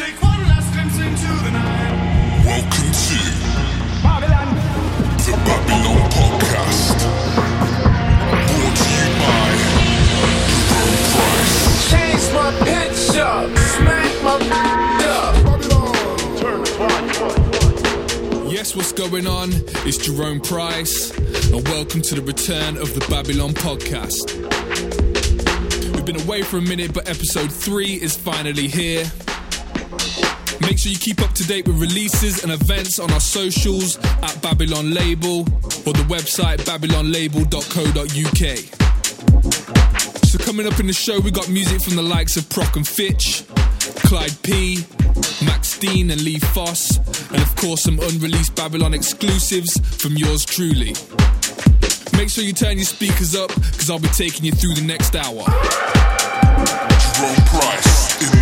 Take one last glimpse into the night. Welcome to Babylon. the Babylon Podcast. Brought to you by Jerome Price. Change my picture. Smack my up. Yes, what's going on? It's Jerome Price, and welcome to the return of the Babylon podcast. We've been away for a minute, but episode 3 is finally here. Make sure you keep up to date with releases and events on our socials at Babylon Label or the website babylonlabel.co.uk. So, coming up in the show, we got music from the likes of Prok and Fitch, Clyde P, Max Dean and Lee Foss, and of course some unreleased Babylon exclusives from yours truly. Make sure you turn your speakers up because I'll be taking you through the next hour. Jerome Price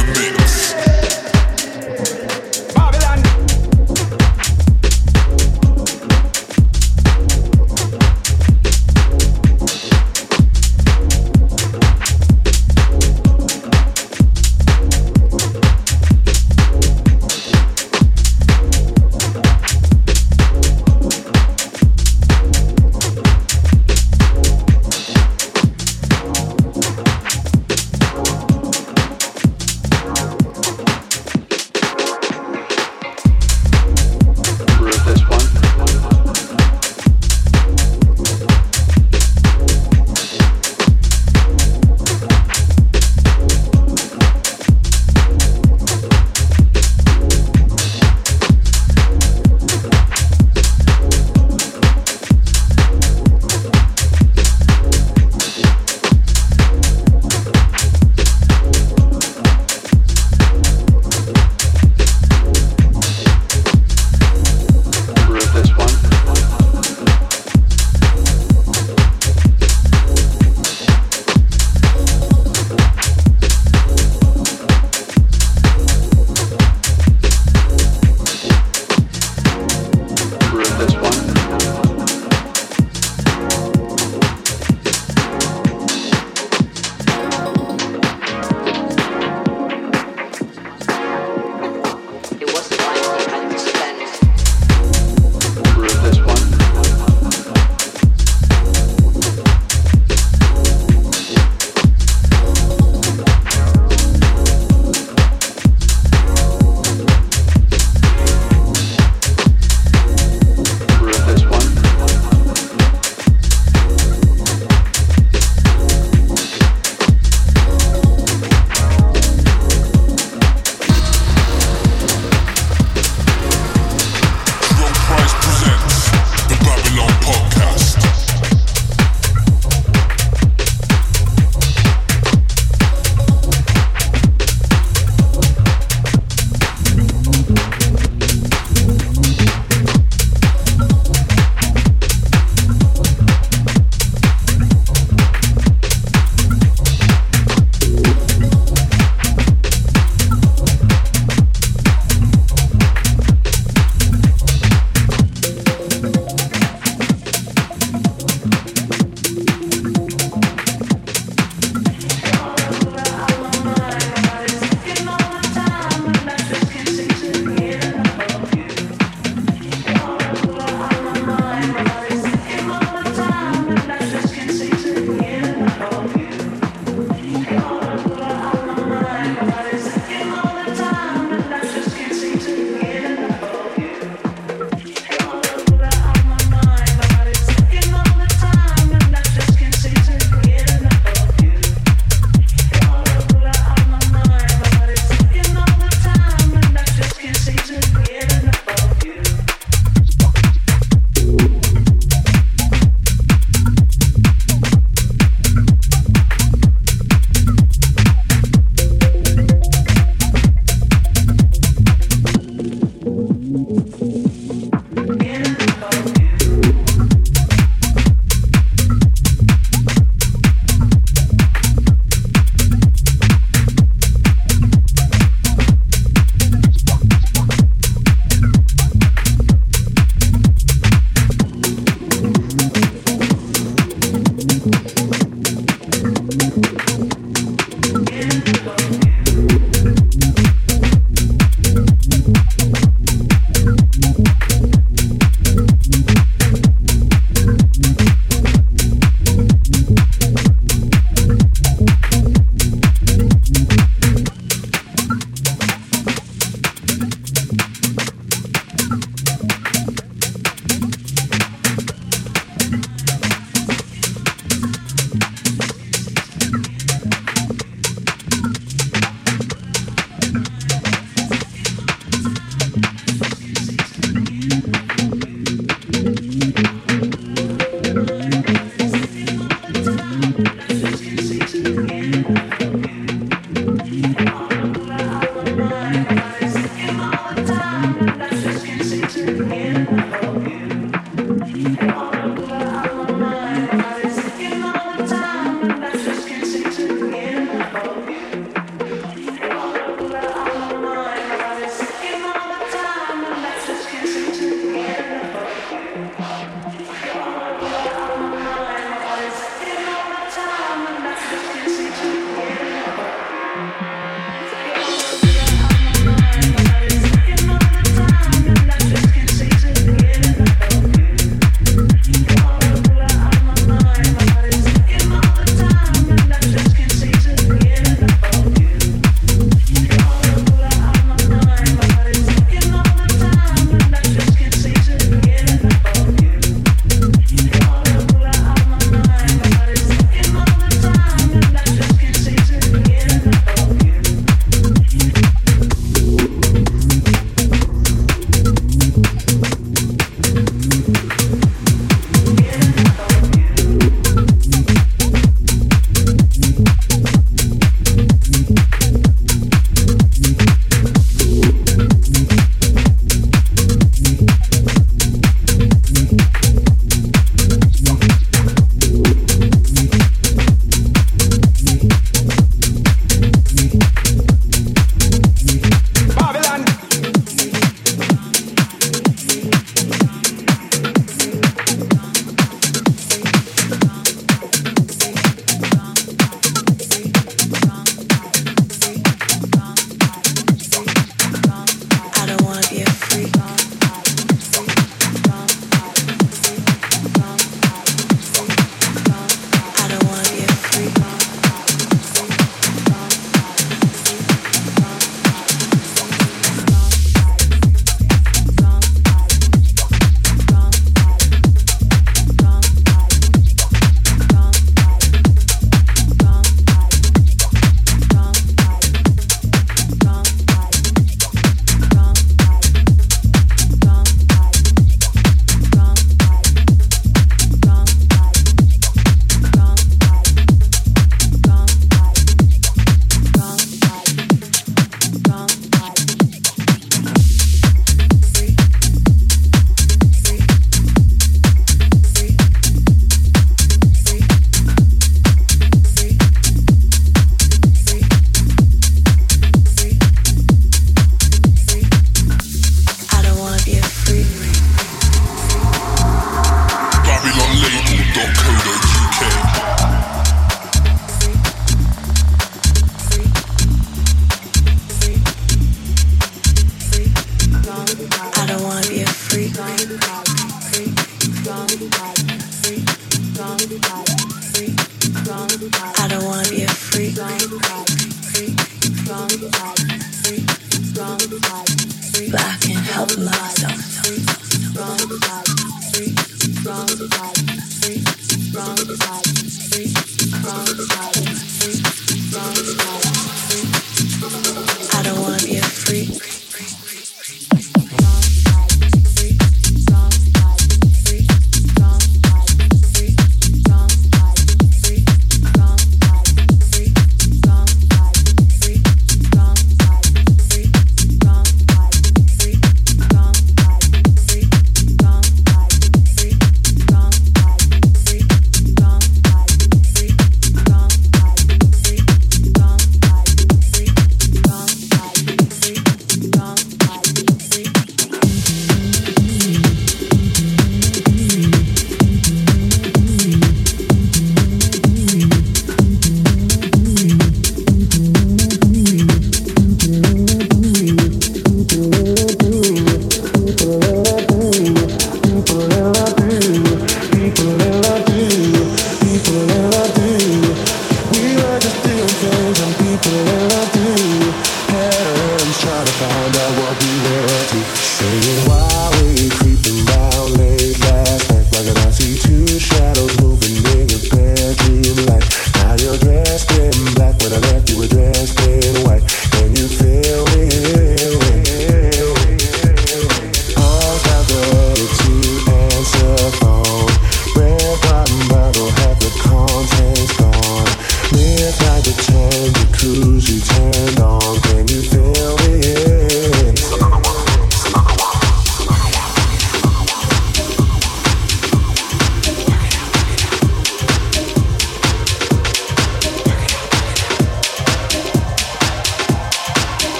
you do.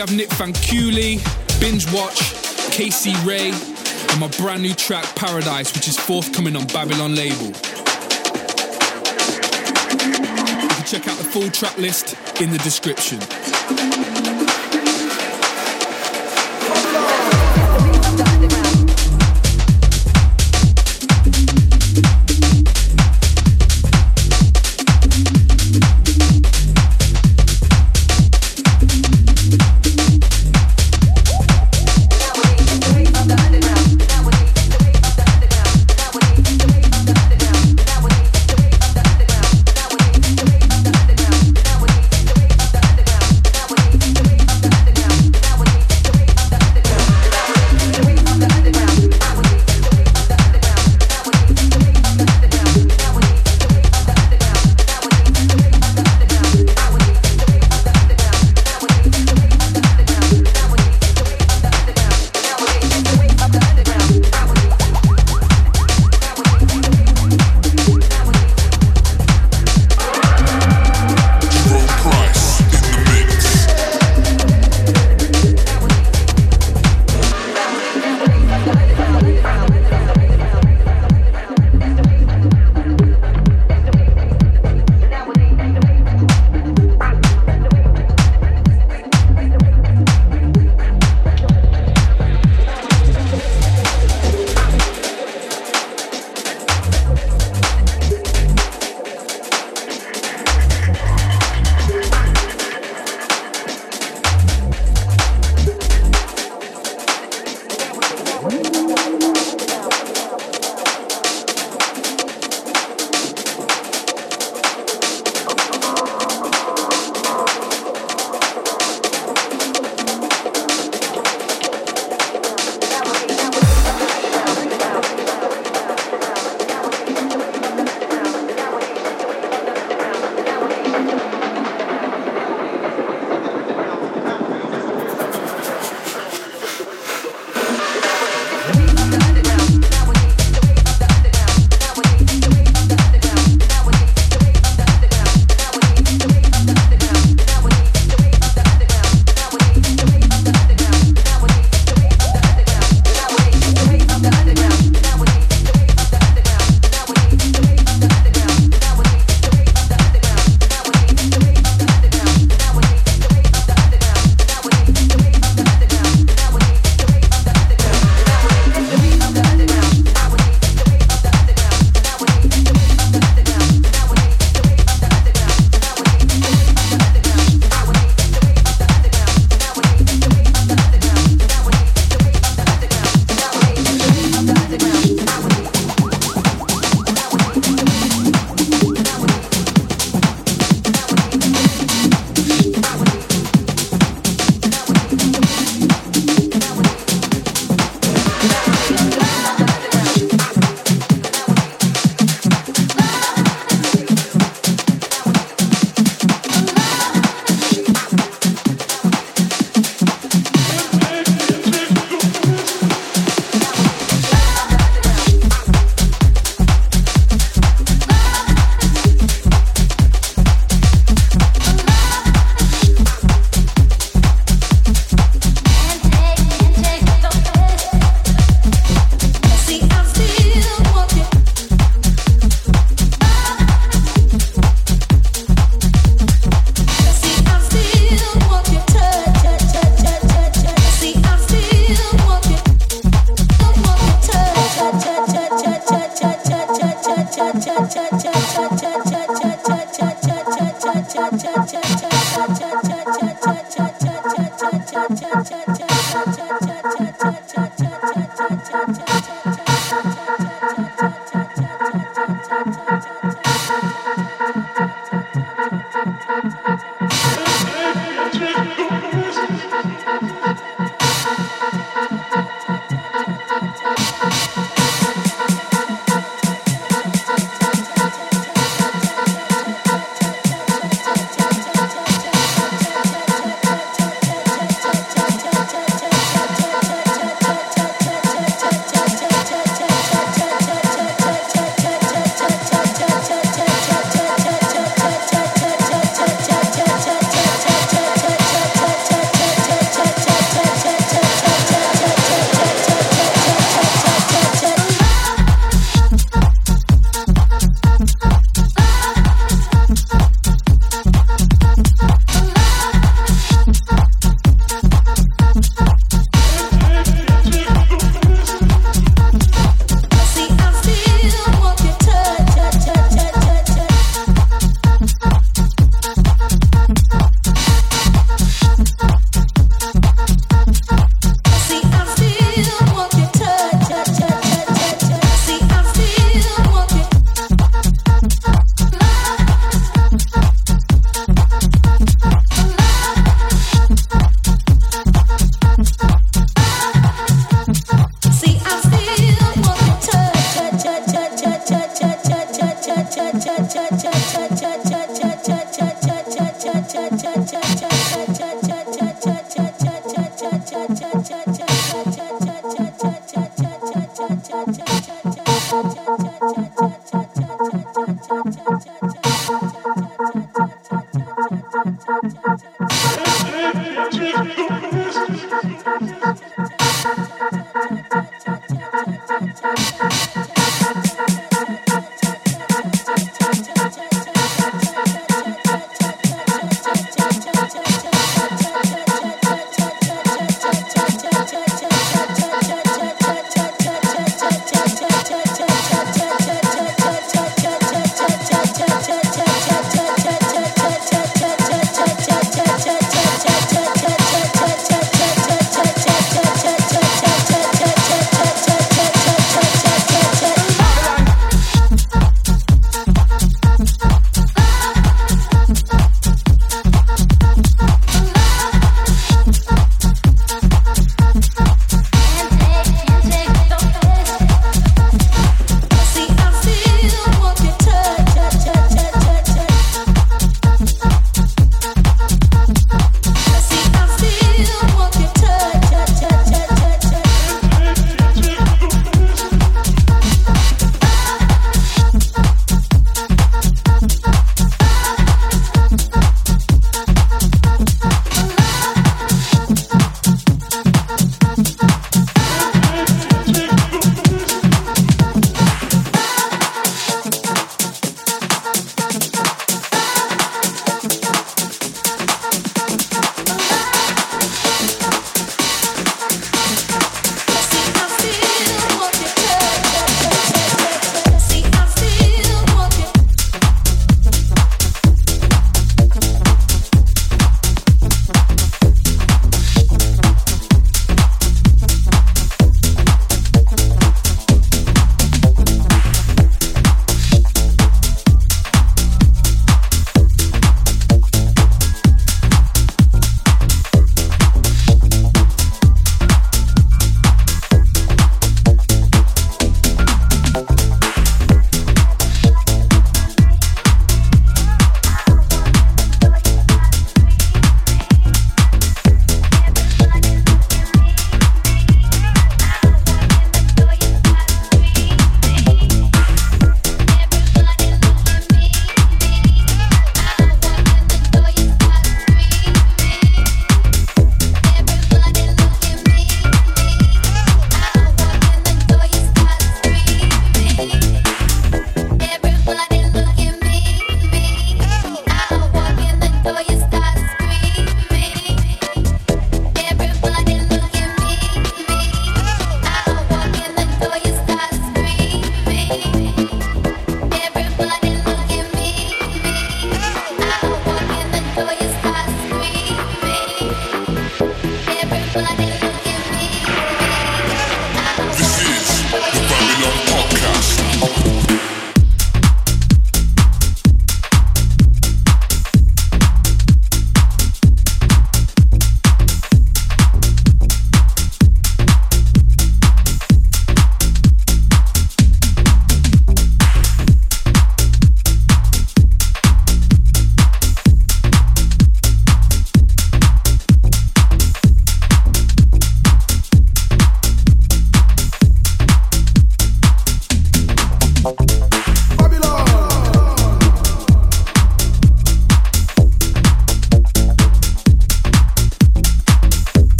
Have Nic Fanciulli, Binge Watch, Casey Ray, and my brand new track Paradise, which is forthcoming on Babylon label. You can check out the full track list in the description.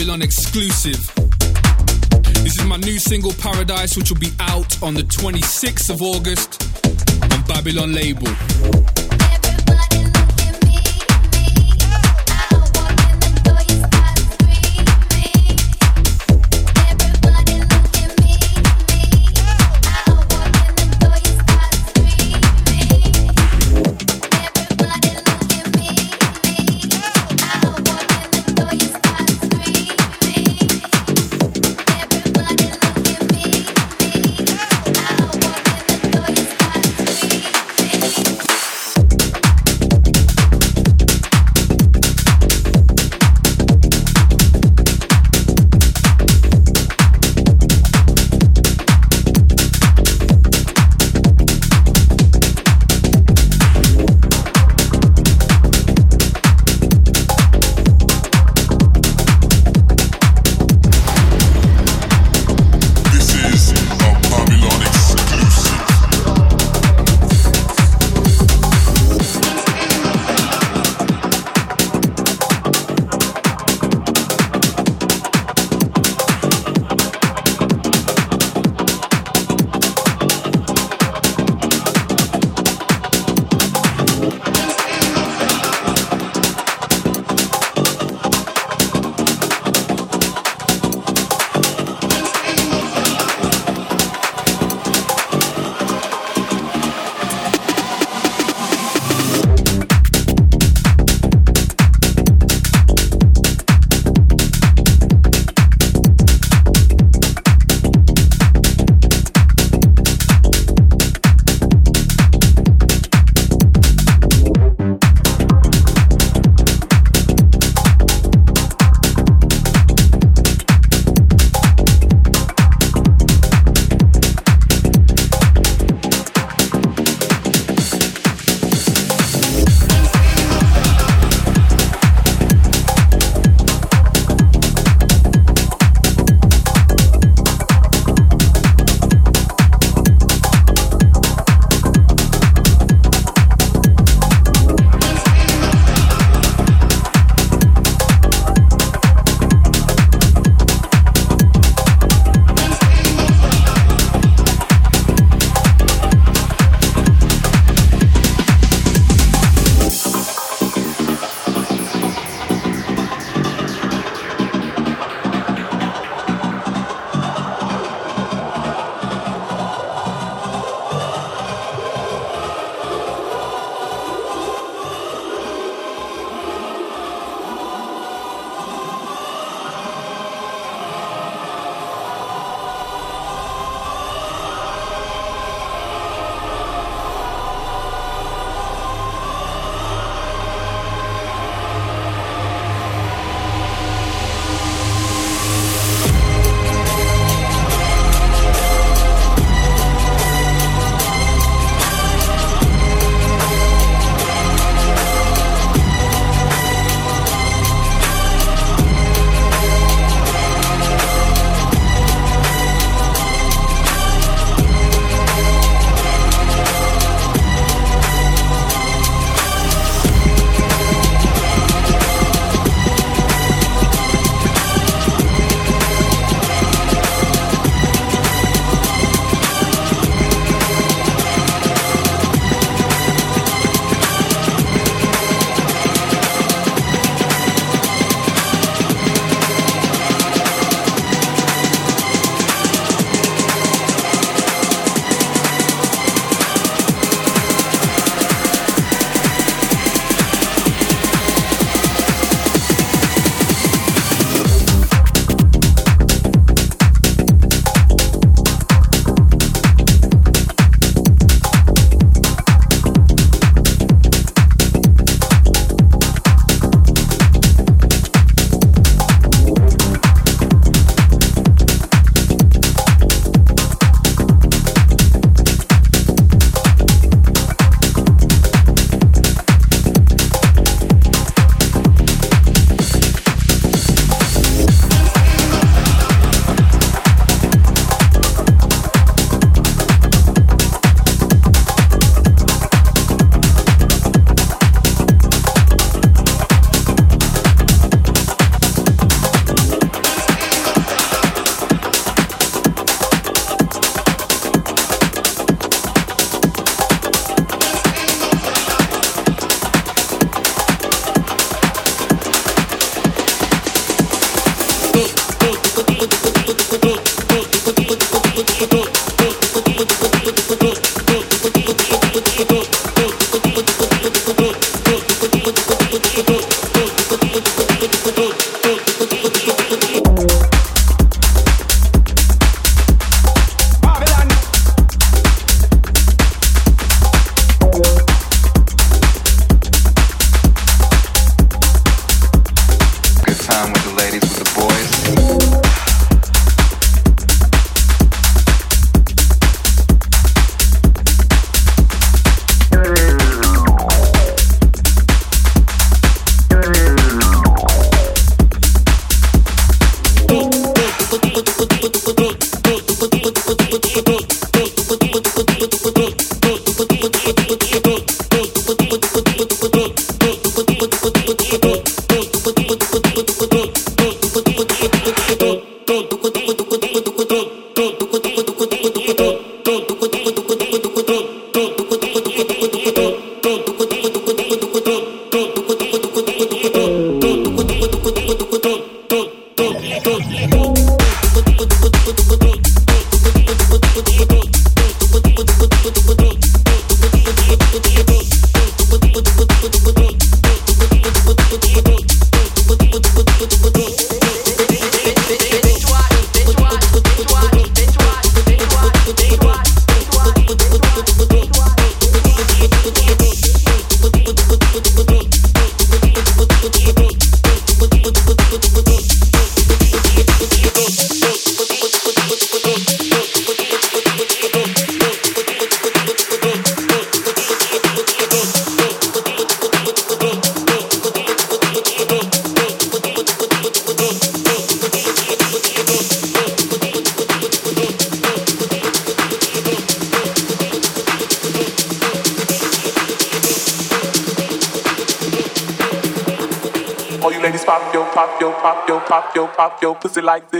Babylon exclusive. This is my new single Paradise, which will be out on the 26th of August on Babylon label.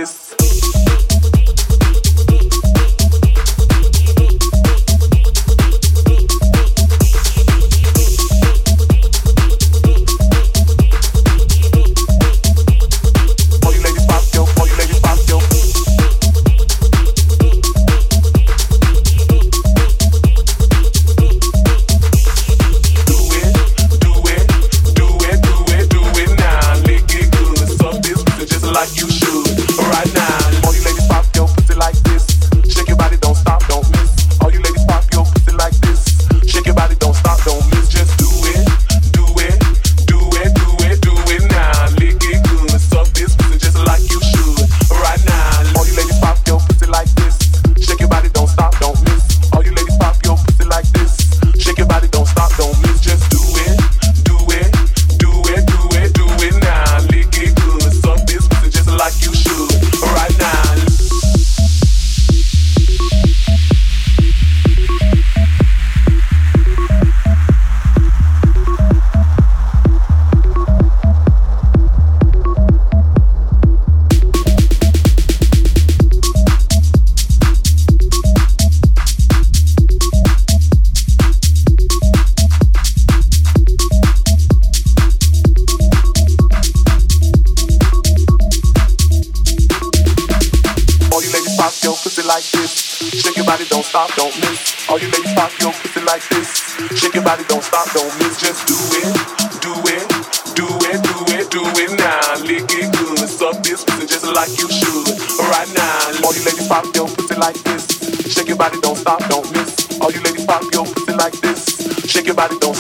this.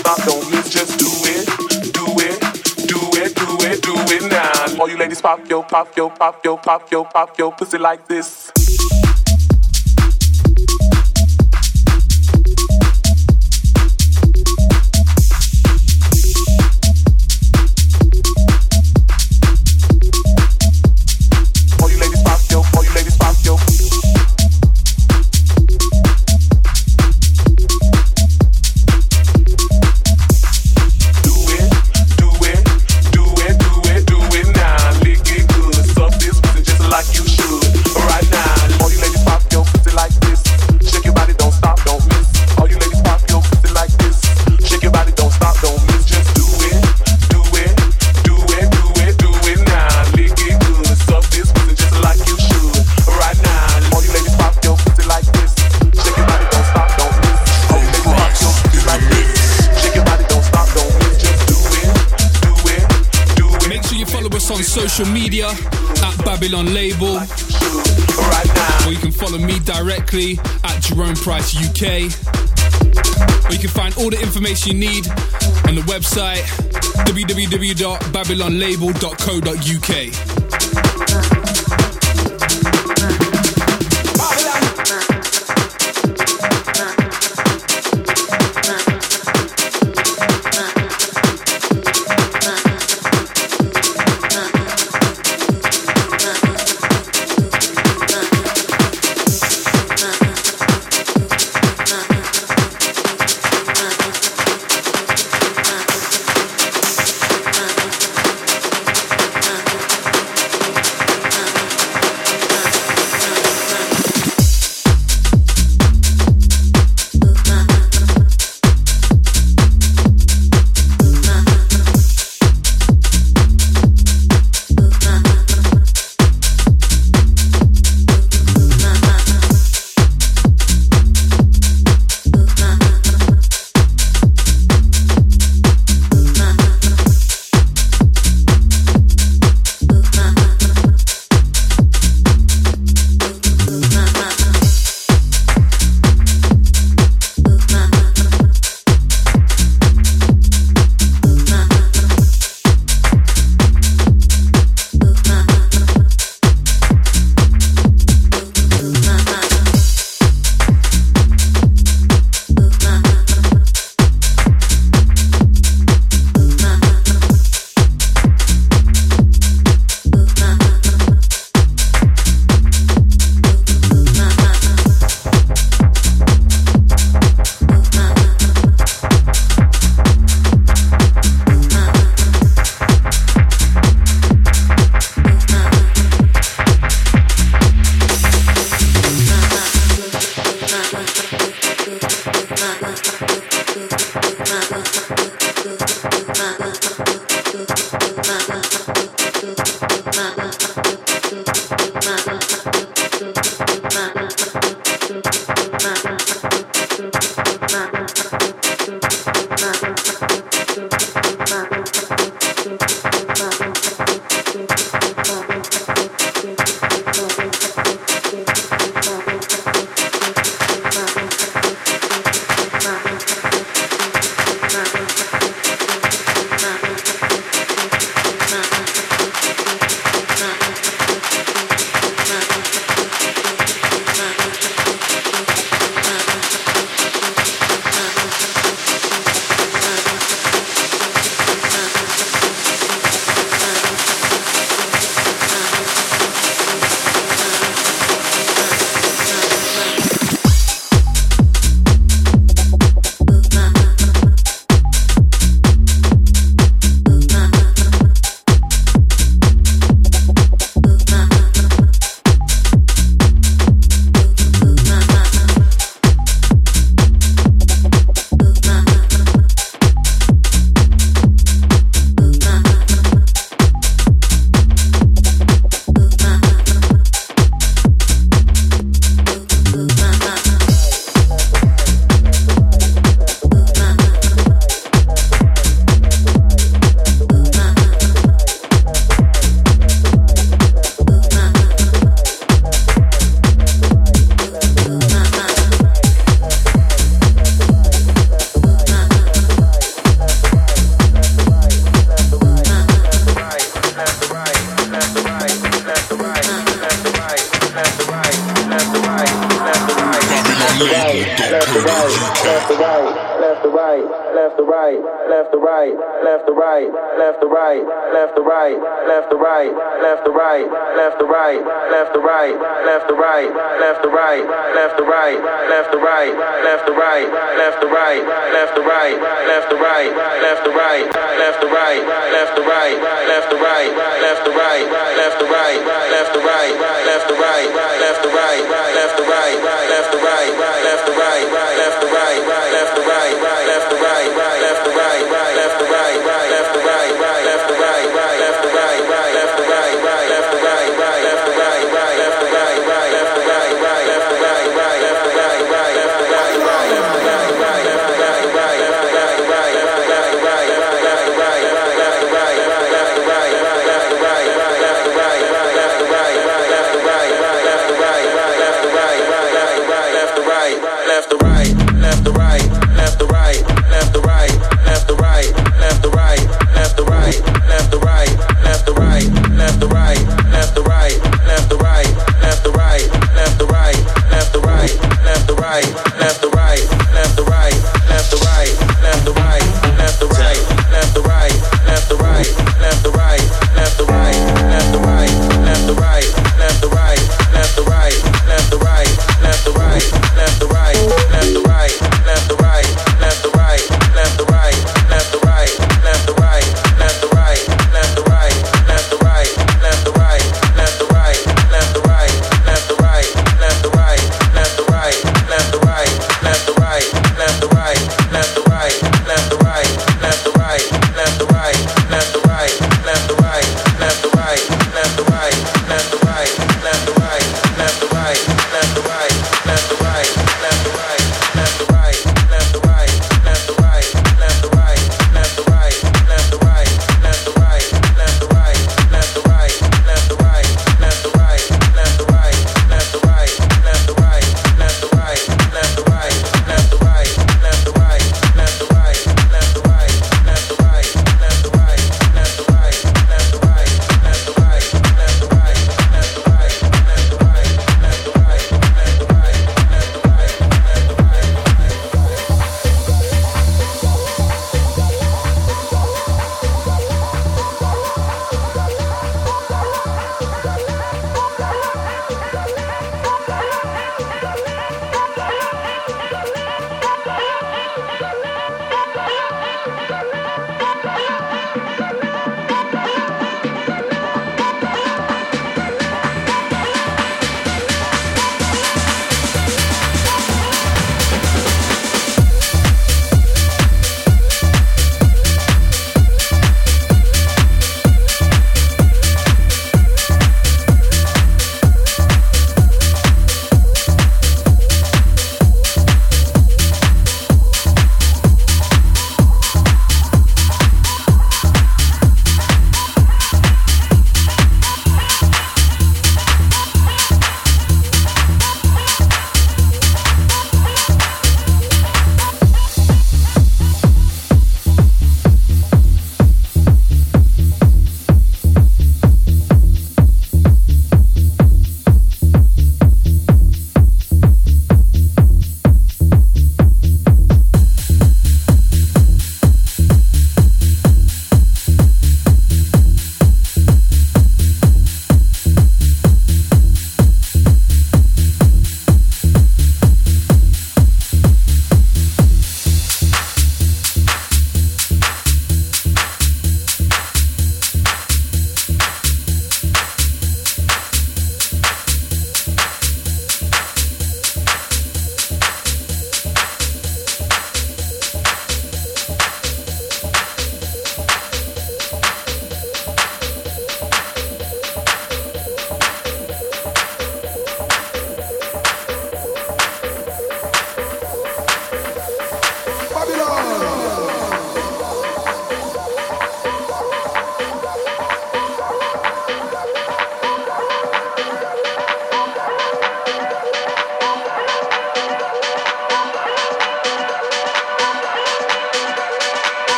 stop, don't miss, just do it, do it, do it, do it, do it now. All you ladies pop yo, pop yo, pop yo, pop yo, pop yo, pussy like this. Babylon label. Or you can follow me directly at Jerome Price UK. Or you can find all the information you need on the website www.babylonlabel.co.uk.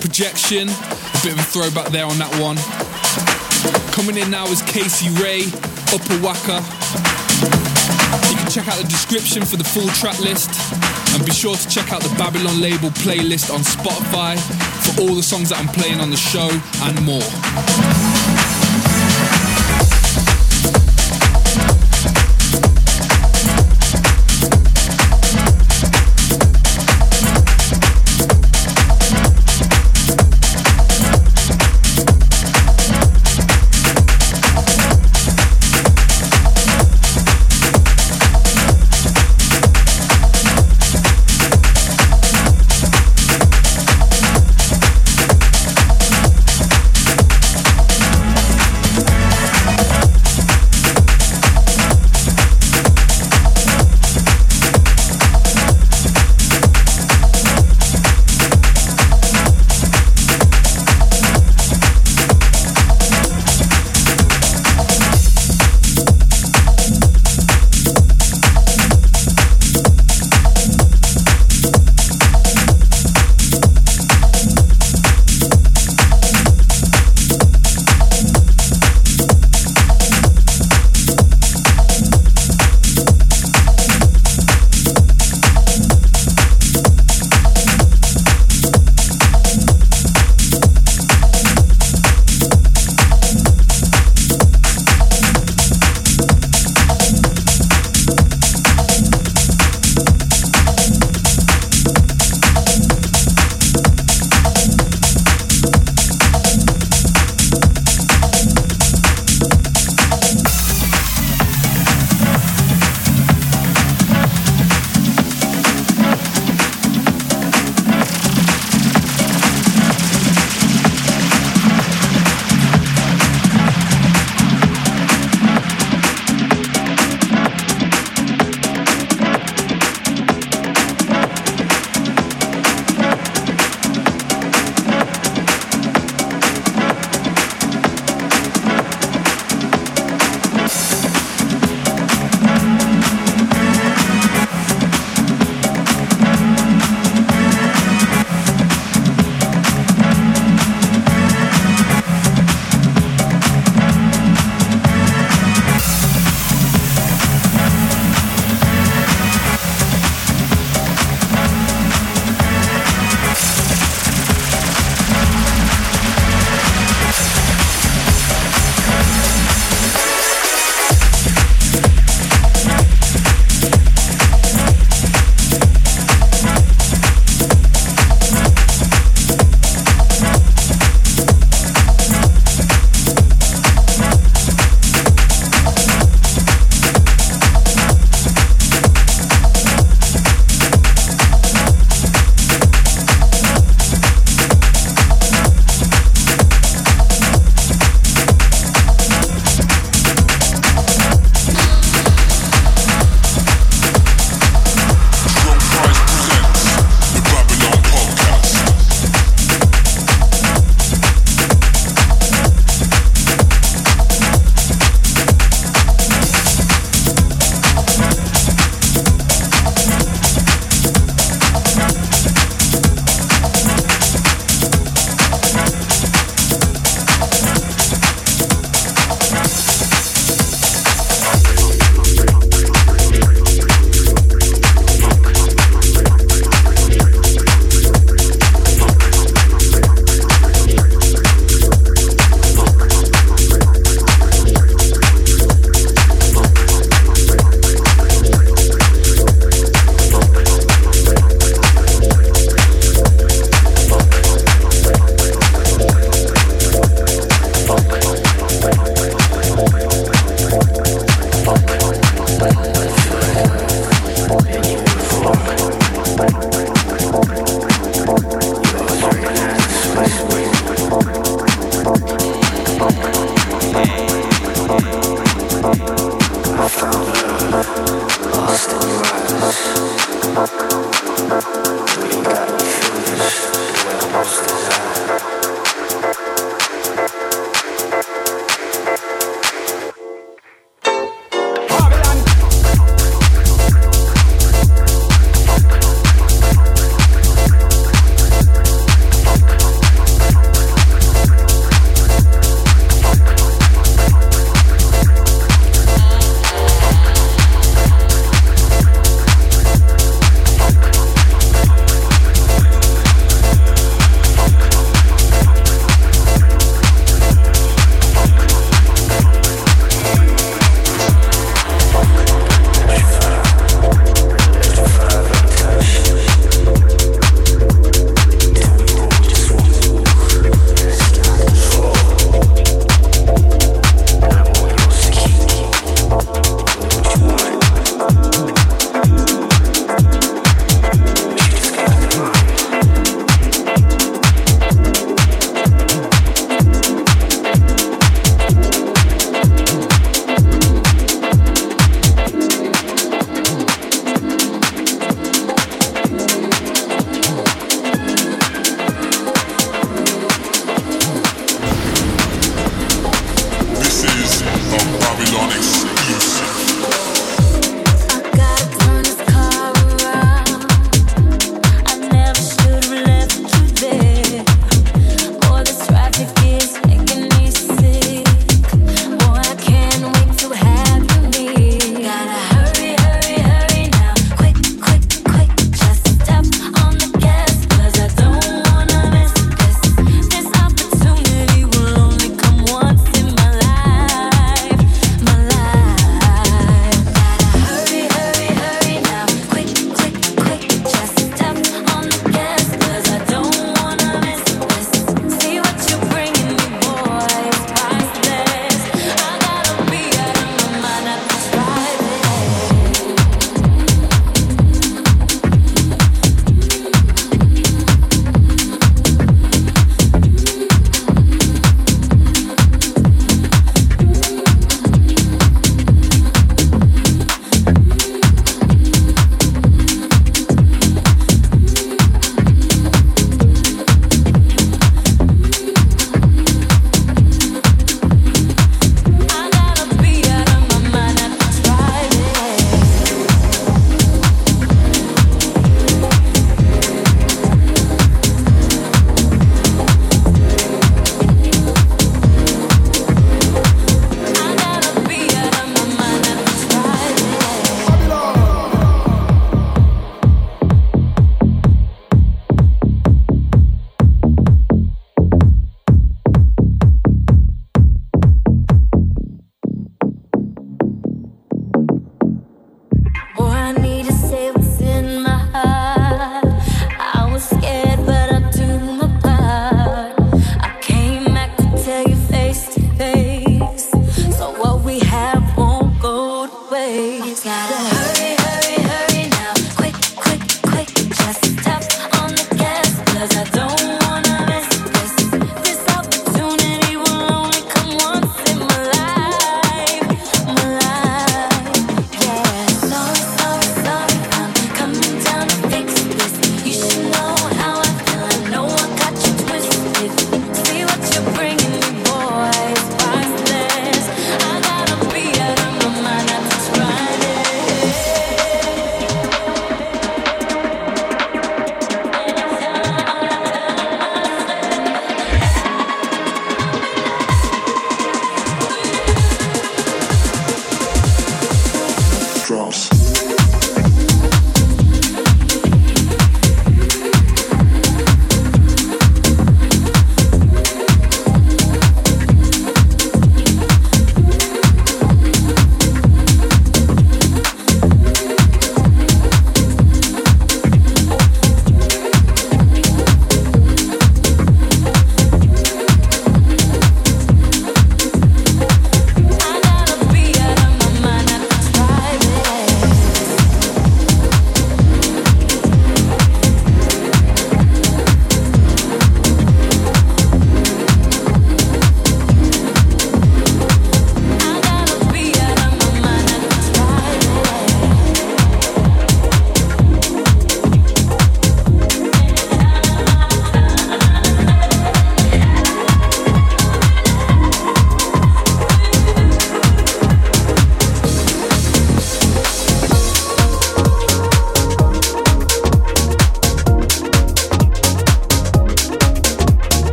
projection. A bit of a throwback there on that one. Coming in now is Casey Ray, Upper Wacker. You can check out the description for the full track list. And be sure to check out the Babylon label playlist on Spotify for all the songs that I'm playing on the show and more.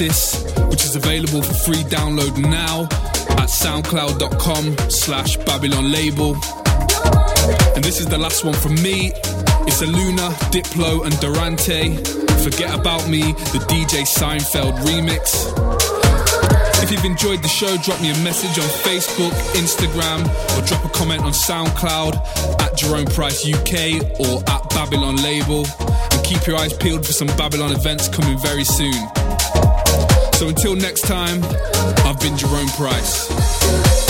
Alexis, which is available for free download now at soundcloud.com slash Babylon label. And this is the last one from me. It's a Luna, Diplo, and Durante. Forget About Me, the DJ Seinfeld remix. If you've enjoyed the show, drop me a message on Facebook, Instagram, or drop a comment on SoundCloud at Jerome Price UK or at Babylon Label. And keep your eyes peeled for some Babylon events coming very soon. So until next time, I've been Jerome Price.